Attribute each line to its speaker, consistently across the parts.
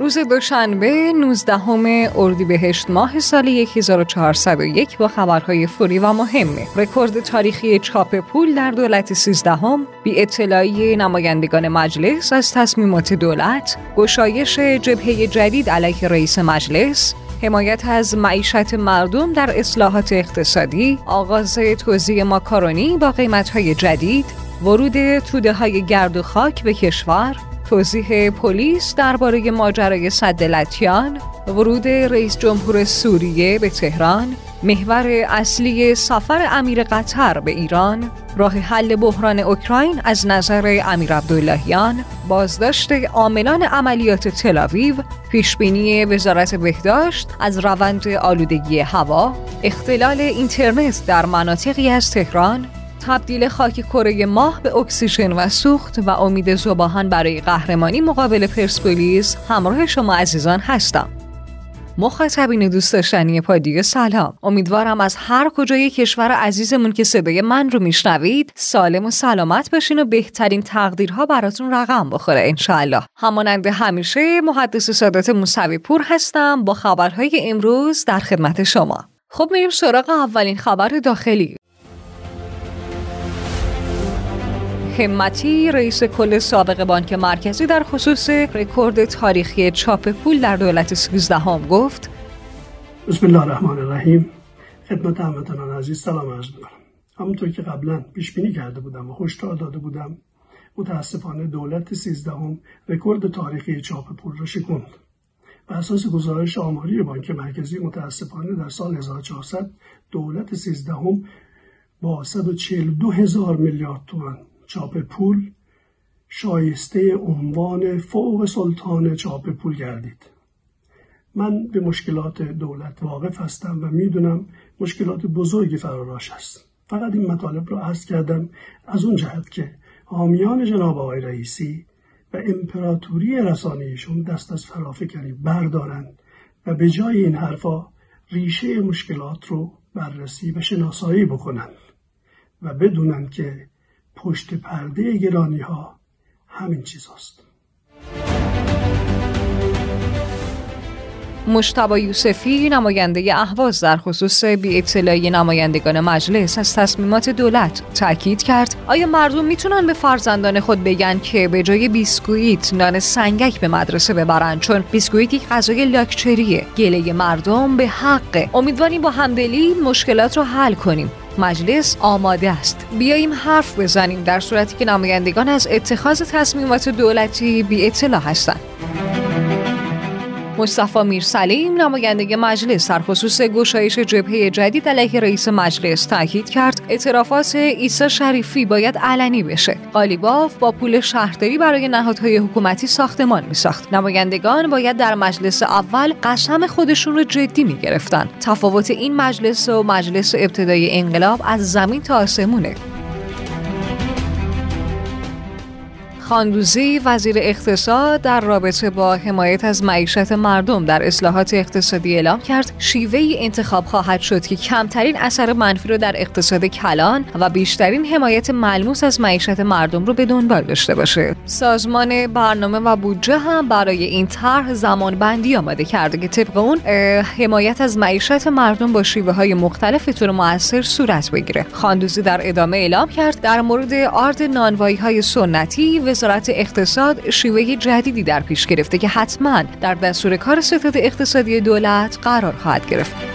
Speaker 1: روز دوشنبه 19 اردیبهشت ماه سال 1401 با خبرهای فوری و مهمه رکورد تاریخی چاپ پول در دولت 13 هم بی اطلاعی نمایندگان مجلس از تصمیمات دولت گشایش جبهه جدید علیه رئیس مجلس حمایت از معیشت مردم در اصلاحات اقتصادی آغاز توزیع ماکارونی با قیمتهای جدید ورود توده های گرد و خاک به کشور توضیح پلیس درباره ماجرای صد لتیان ورود رئیس جمهور سوریه به تهران محور اصلی سفر امیر قطر به ایران راه حل بحران اوکراین از نظر امیر عبداللهیان بازداشت عاملان عملیات تلاویو پیشبینی وزارت بهداشت از روند آلودگی هوا اختلال اینترنت در مناطقی از تهران تبدیل خاک کره ماه به اکسیژن و سوخت و امید زباهان برای قهرمانی مقابل پرسپولیس همراه شما عزیزان هستم. مخاطبین دوست داشتنی پادیو سلام. امیدوارم از هر کجای کشور عزیزمون که صدای من رو میشنوید سالم و سلامت باشین و بهترین تقدیرها براتون رقم بخوره انشاءالله. همانند همیشه محدث سادات موسوی پور هستم با خبرهای امروز در خدمت شما. خب میریم سراغ اولین خبر داخلی. همتی رئیس کل سابق بانک مرکزی در خصوص رکورد تاریخی چاپ پول در دولت 13 هم گفت.
Speaker 2: بسم الله الرحمن الرحیم. خدمت هموطنان عزیز سلام عرض می‌کنم. همونطور که قبلا پیش بینی کرده بودم و هشدار داده بودم متاسفانه دولت 13 هم رکورد تاریخی چاپ پول را شکوند. بر اساس گزارش آماری بانک مرکزی متاسفانه در سال 1400 دولت 13 هم با 142 هزار میلیارد تومان چاپ پول شایسته عنوان فوق سلطان چاپ پول گردید. من به مشکلات دولت واقف هستم و می‌دونم مشکلات بزرگی فراراش است فقط این مطالب را عرض کردم از اون جهت که حامیان جناب آقای رئیسی و امپراتوری رسانهشون دست از فرافکنی بردارند و به جای این حرفا ریشه مشکلات رو بررسی و شناسایی بکنند و بدونند که پشت پرده گرانی ها همین چیز هست.
Speaker 1: مشتبا یوسفی نماینده اهواز در خصوص بی اطلاعی نمایندگان مجلس از تصمیمات دولت تاکید کرد. آیا مردم می‌تونن به فرزندان خود بگن که به جای بیسکویت نان سنگک به مدرسه ببرن؟ چون بیسکویت یک غذای لاکچریه. گله مردم به حق. امیدواریم با همدلی مشکلات رو حل کنیم. مجلس آماده است. بیاییم حرف بزنیم. در صورتی که نمایندگان از اتخاذ تصمیمات دولتی بی اطلاع هستند. مصطفی میرسلیم نماینده مجلس در خصوص گشایش جبهه جدید علیه رئیس مجلس تاکید کرد اعترافات عیسی شریفی باید علنی بشه. قالیباف با پول شهرداری برای نهادهای حکومتی ساختمان میساخت. نمایندگان باید در مجلس اول قسم خودشون رو جدی می‌گرفتن. تفاوت این مجلس و مجلس ابتدای انقلاب از زمین تا آسمونه. خاندوزی وزیر اقتصاد در رابطه با حمایت از معیشت مردم در اصلاحات اقتصادی اعلام کرد شیوه انتخاب خواهد شد که کمترین اثر منفی رو در اقتصاد کلان و بیشترین حمایت ملموس از معیشت مردم رو به دنبال داشته باشه. سازمان برنامه و بودجه هم برای این طرح زمان بندی آماده کرده که طبق اون حمایت از معیشت مردم با شیوه های مختلف طور موثر صورت بگیره. خاندوزی در ادامه اعلام کرد در مورد آرد نانوایی های سنتی وزارت اقتصاد شیوه جدیدی در پیش گرفته که حتما در دستور کار ستاد اقتصادی دولت قرار خواهد گرفت.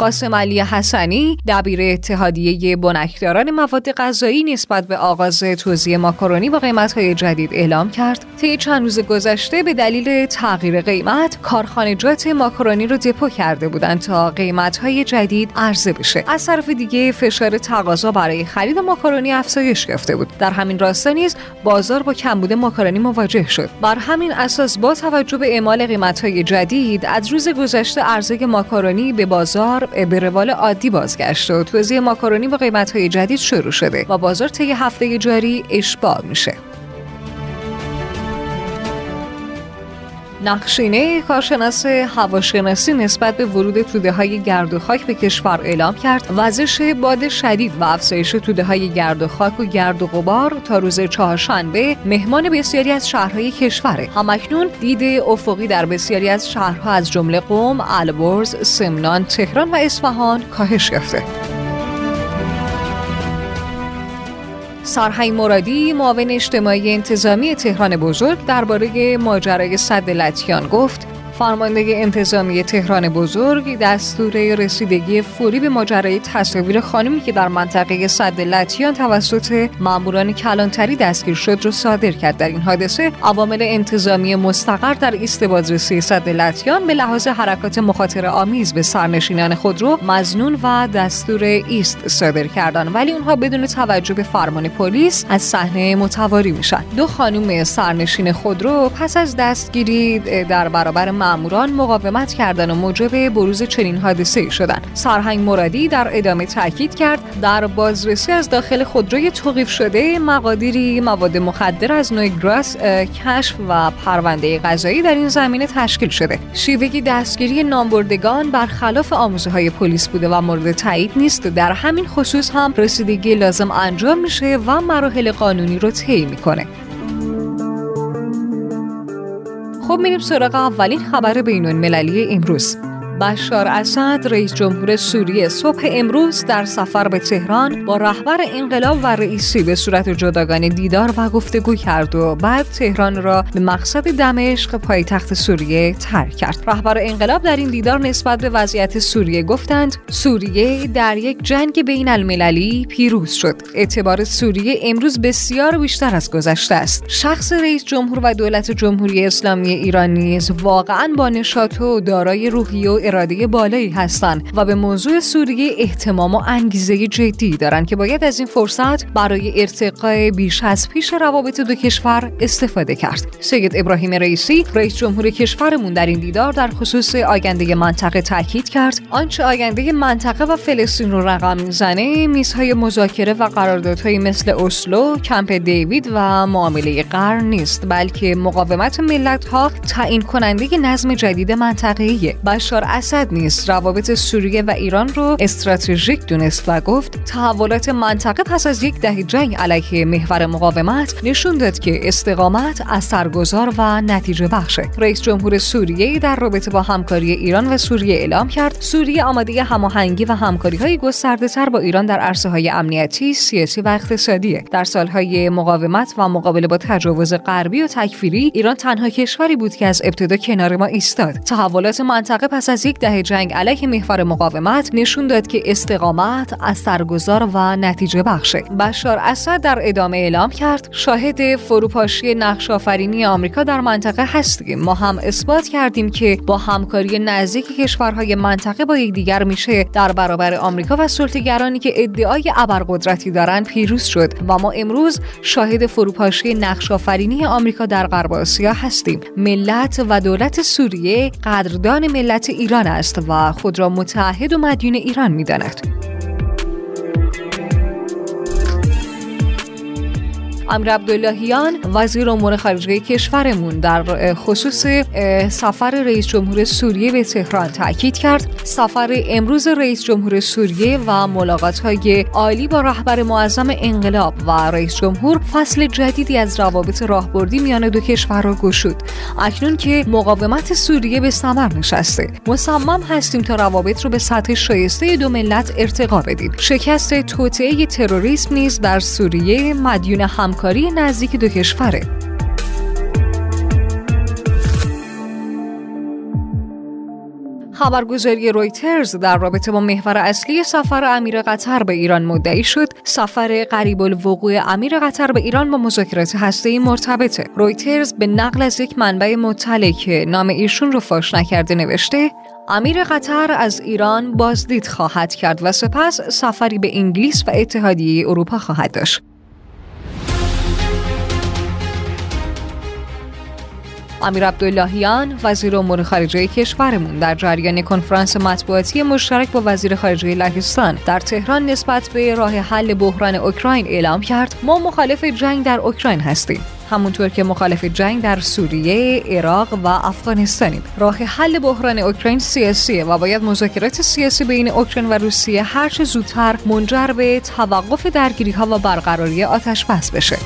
Speaker 1: قاسم علی حسنی دبیر اتحادیه بنکداران مواد غذایی نسبت به آغاز توزیع ماکارونی با قیمت‌های جدید اعلام کرد. طی چند روز گذشته به دلیل تغییر قیمت کارخانجات ماکارونی رو دپو کرده بودند تا قیمت‌های جدید عرضه بشه. از طرف دیگه فشار تقاضا برای خرید ماکارونی افزایش یافته بود. در همین راستا نیز بازار با کمبود ماکارونی مواجه شد. بر همین اساس با توجه به اعمال قیمت‌های جدید از روز گذشته عرضه ماکارونی به بازار به روال عادی بازگشت و توزیع ماکارونی با قیمت‌های جدید شروع شده و بازار طی هفته جاری اشباع میشه. نقشینه کارشناس هواشناسی نسبت به ورود توده های گرد و خاک به کشور اعلام کرد وزش باد شدید و افزایش توده های گرد و خاک و گرد و غبار تا روز چهارشنبه مهمان بسیاری از شهرهای کشوره همکنون دید افقی در بسیاری از شهرها از جمله قم، البرز، سمنان، تهران و اصفهان کاهش یافته. سرهنگ مرادی معاون اجتماعی انتظامی تهران بزرگ درباره ماجرای صد لطیان گفت فرمانده انتظامی تهران بزرگ دستور رسیدگی فوری به ماجرای تصاویر خانمی که در منطقه صد لطیان توسط ماموران کلانتری دستگیر شد را صادر کرد. در این حادثه عوامل انتظامی مستقر در ایست بازرسی صد لطیان به لحاظ حرکات مخاطر آمیز به سرنشینان خودرو مزنون و دستور ایست صادر کردند. ولی اونها بدون توجه به فرمان پلیس از صحنه متواری میشن. دو خانم سرنشین خودرو پس از دستگیری در برابر ماموران مقاومت کردن و موجب بروز چنین حادثه شدند سرهنگ مرادی در ادامه تاکید کرد در بازرسی از داخل خودروی توقیف شده مقادیری مواد مخدر از نوع گراس کشف و پرونده قضایی در این زمینه تشکیل شده. شیوگی دستگیری نامبردگان برخلاف آموزه های پلیس بوده و مورد تایید نیست. در همین خصوص هم رسیدگی لازم انجام میشه و مراحل قانونی رو طی می‌کنه. خب میریم سراغ اولین خبر بینون مللی امروز. بشار اسد رئیس جمهور سوریه صبح امروز در سفر به تهران با رهبر انقلاب و رئیسی به صورت جداگانه دیدار و گفتگو کرد و بعد تهران را به مقصد دمشق پایتخت سوریه ترک کرد. رهبر انقلاب در این دیدار نسبت به وضعیت سوریه گفتند سوریه در یک جنگ بین المللی پیروز شد. اعتبار سوریه امروز بسیار بیشتر از گذشته است. شخص رئیس جمهور و دولت جمهوری اسلامی ایران نیز واقعا با نشاط و دارای روحیه و اراده بالایی هستند و به موضوع سوریه احتمام و انگیزه جدی دارند که باید از این فرصت برای ارتقای بیش از پیش روابط دو کشور استفاده کرد. سید ابراهیم رئیسی رئیس جمهور کشورمون در این دیدار در خصوص آینده منطقه تاکید کرد آنچه آینده منطقه و فلسطین رو رقم می‌زنه میزهای مذاکره و قراردادهایی مثل اسلو، کمپ دیوید و معامله قرن نیست بلکه مقاومت ملت ها تعیین کننده نظم جدید منطقه‌ایه. بشار اسد نیست. روابط سوریه و ایران رو استراتژیک دونست و گفت تحولات منطقه پس از یک دهه جنگ علیه محور مقاومت نشون داد که استقامت اثرگذار و نتیجه بخشه رئیس جمهور سوریه در رابطه با همکاری ایران و سوریه اعلام کرد سوریه آماده هماهنگی و همکاری های گسترده تر با ایران در عرصه های امنیتی سیاسی و اقتصادی در سالهای مقاومت و مقابله با تجاوز غربی و تکفیری ایران تنها کشوری بود که از ابتدا کنار ما ایستاد. تحولات منطقه پس از یک دهه جنگ علیه محور مقاومت نشون داد که استقامت اثرگذار و نتیجه بخشه بشار اسد در ادامه اعلام کرد شاهد فروپاشی نقش آفرینی آمریکا در منطقه هستیم. ما هم اثبات کردیم که با همکاری نزدیک کشورهای منطقه با یکدیگر میشه در برابر آمریکا و سلطه‌گرانی که ادعای ابرقدرتی دارند پیروز شد و ما امروز شاهد فروپاشی نقش آفرینی آمریکا در غرب آسیا هستیم. ملت و دولت سوریه قدردان ملت ایران است و خود را متحد و مدیون ایران می داند. امیر عبداللهیان وزیر امور خارجه کشورمون. در خصوص سفر رئیس جمهور سوریه به تهران تاکید کرد. سفر امروز رئیس جمهور سوریه و ملاقات های عالی با رهبر معظم انقلاب و رئیس جمهور فصل جدیدی از روابط راهبردی میان دو کشور را گشود. اکنون که مقاومت سوریه به ثمر نشسته. مصمم هستیم تا روابط رو به سطح شایسته دو ملت ارتقا بدیم. شکست توطئه تروریسم نیز در سوریه مدیون هم همکاری نزدیک دو کشوره. خبرگزاری رویترز در رابطه با محور اصلی سفر امیر قطر به ایران مدعی شد. سفر قریب الوقوع امیر قطر به ایران با مذاکرات هسته‌ای مرتبطه. رویترز به نقل از یک منبع مطلع که نام ایشون رو فاش نکرده نوشته امیر قطر از ایران بازدید خواهد کرد و سپس سفری به انگلیس و اتحادیه اروپا خواهد داشت. امیر عبداللهیان وزیر امور خارجه کشورمون در جریان کنفرانس مطبوعاتی مشترک با وزیر خارجه لهستان در تهران نسبت به راه حل بحران اوکراین اعلام کرد ما مخالف جنگ در اوکراین هستیم همونطور که مخالف جنگ در سوریه، عراق و افغانستانیم. راه حل بحران اوکراین سیاسیه و باید مذاکرات سیاسی بین اوکراین و روسیه هرچه زودتر منجر به توقف درگیری ها و برقراری آتش بس بشه.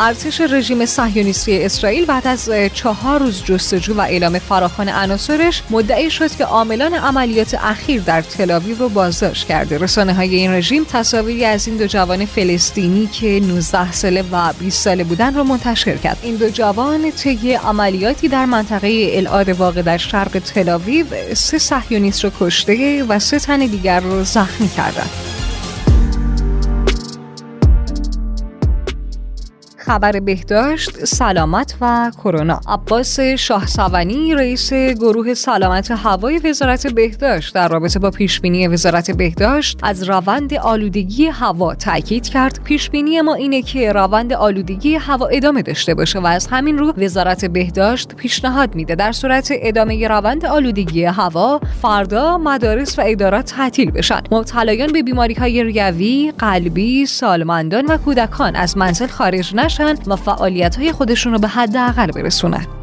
Speaker 1: ارتش رژیم صهیونیستی اسرائیل بعد از چهار روز جستجو و اعلام فراخوان عناصرش مدعی شد که عاملان عملیات اخیر در تلاویو رو بازداشت کرده. رسانه های این رژیم تصاویری از این دو جوان فلسطینی که 19 ساله و 20 ساله بودن رو منتشر کرد. این دو جوان طی عملیاتی در منطقه العاد واقع در شرق تلاویو سه صهیونیست رو کشته و سه تن دیگر رو زخمی کردند. خبر بهداشت، سلامت و کرونا. عباس شاهسوانی رئیس گروه سلامت هوای وزارت بهداشت در رابطه با پیشبینی وزارت بهداشت از روند آلودگی هوا تاکید کرد. پیشبینی ما اینه که روند آلودگی هوا ادامه داشته باشه و از همین رو وزارت بهداشت پیشنهاد میده در صورت ادامه روند آلودگی هوا فردا مدارس و ادارات تعطیل بشن. مبتلایان به بیماری های ریوی، قلبی، سالمندان و کودکان از منزل خارج نشن و فعالیت های خودشون رو به حداقل برسونن.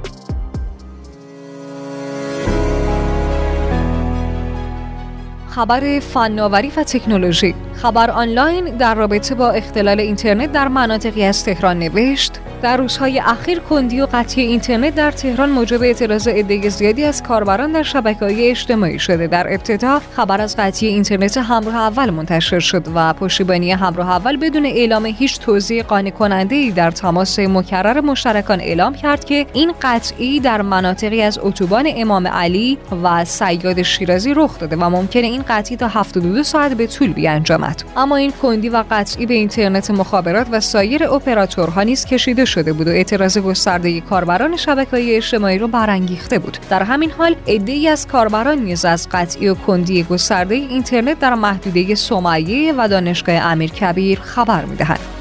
Speaker 1: خبر فناوری و تکنولوژی. خبر آنلاین در رابطه با اختلال اینترنت در مناطقی از تهران نوشت در روزهای اخیر کندی و قطعی اینترنت در تهران موجب اعتراض عده زیادی از کاربران در شبکه‌های اجتماعی شده. در ابتدا خبر از قطعی اینترنت همراه اول منتشر شد و پشتیبانی همراه اول بدون اعلام هیچ توضیح قانع کننده ای در تماس مکرر مشترکان اعلام کرد که این قطعی در مناطقی از اتوبان امام علی و سیاد شیرازی رخ داده و ممکنه این قطعی تا 72 ساعت به طول بیانجامد. اما این کندی و قطعی به اینترنت مخابرات و سایر اپراتورها نیز کشیده شده بود و اعتراض گسترده کاربران شبکه‌های اجتماعی را برانگیخته بود. در همین حال عده‌ای از کاربران نیز از قطعی و کندی گسترده اینترنت در محدوده سمیه و دانشگاه امیرکبیر خبر می‌دهند.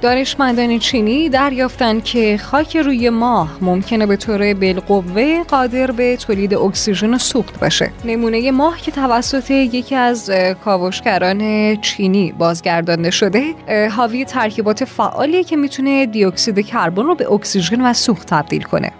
Speaker 1: دانشمندان چینی دریافتند که خاک روی ماه ممکنه به طور بالقوه قادر به تولید اکسیژن و سوخت باشه. نمونه ماه که توسط یکی از کاوشگران چینی بازگردانده شده، حاوی ترکیبات فعالی که می‌تونه دیوکسید کربن رو به اکسیژن و سوخت تبدیل کنه.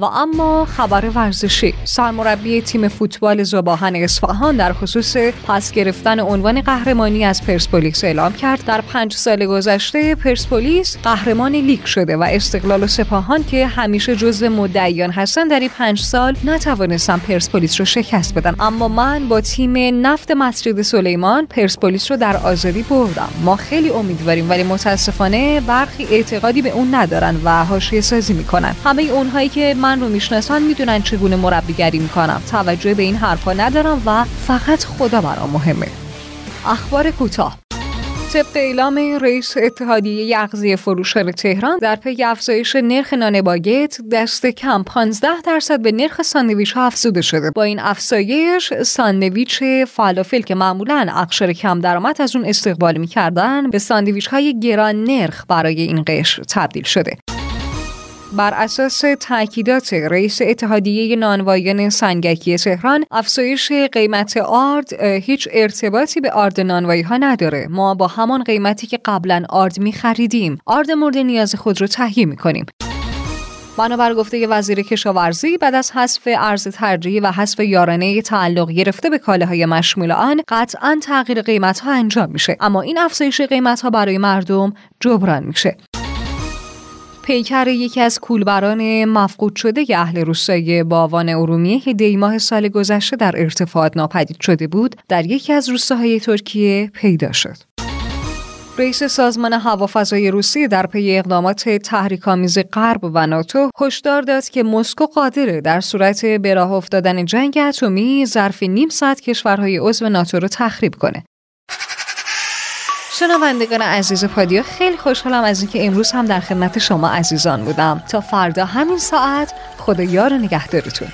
Speaker 1: و اما خبر ورزشی. سرمربی تیم فوتبال زباهن اصفهان در خصوص پس گرفتن عنوان قهرمانی از پرسپولیس اعلام کرد. در پنج سال گذشته پرسپولیس قهرمان لیگ شده و استقلال و سپاهان که همیشه جزو مدعیان هستن در این پنج سال نتوانستن پرسپولیس رو شکست بدن. اما من با تیم نفت مسجد سلیمان پرسپولیس رو در آزادی بردم. ما خیلی امیدواریم ولی متاسفانه برخی اعتقادی به اون ندارن و حاشیه سازی می‌کنن. همه اونهایی که رو می‌شناسن می‌دونن چگونه مربیگری می‌کنم. توجه به این حرفا ندارم و فقط خدا برام مهمه. اخبار کوتاه. طبق اعلام رئیس اتحادیه اغذیه فروشان تهران در پی افزایش نرخ نان باگت دست کم 15 درصد به نرخ ساندویچ ها افزوده شده. با این افزایش ساندویچ فلافل که معمولا اقشار کم درآمد از اون استقبال می‌کردن به ساندویچ های گران نرخ برای این قشر تبدیل شده. بر اساس تاکیدات رئیس اتحادیه نانوایان سنگکی تهران افزایش قیمت آرد هیچ ارتباطی به آرد نانوایی ها نداره. ما با همان قیمتی که قبلا آرد می خریدیم آرد مورد نیاز خود رو تهیه می کنیم بنابر گفته وزیر کشاورزی بعد از حذف ارز ترجیحی و حذف یارانه تعلق گرفته به کالاهای مشمول آن قطعا تغییر قیمت ها انجام میشه. اما این افزایش قیمت ها برای مردم جبران میشه. پیکر یکی از کولبران مفقود شده اهل روستای باوان ارومیه که دیماه سال گذشته در ارتفاعات ناپدید شده بود در یکی از روستاهای ترکیه پیدا شد. رئیس سازمان هوافضای روسیه در پی اقدامات تحریک‌آمیز غرب و ناتو هشدار داد که مسکو قادره در صورت به راه افتادن جنگ اتمی ظرف نیم ساعت کشورهای عضو ناتو را تخریب کنه شنوندگان عزیز پادیو خیلی خوشحالم از اینکه امروز هم در خدمت شما عزیزان بودم. تا فردا همین ساعت خدا یار نگهدارتون.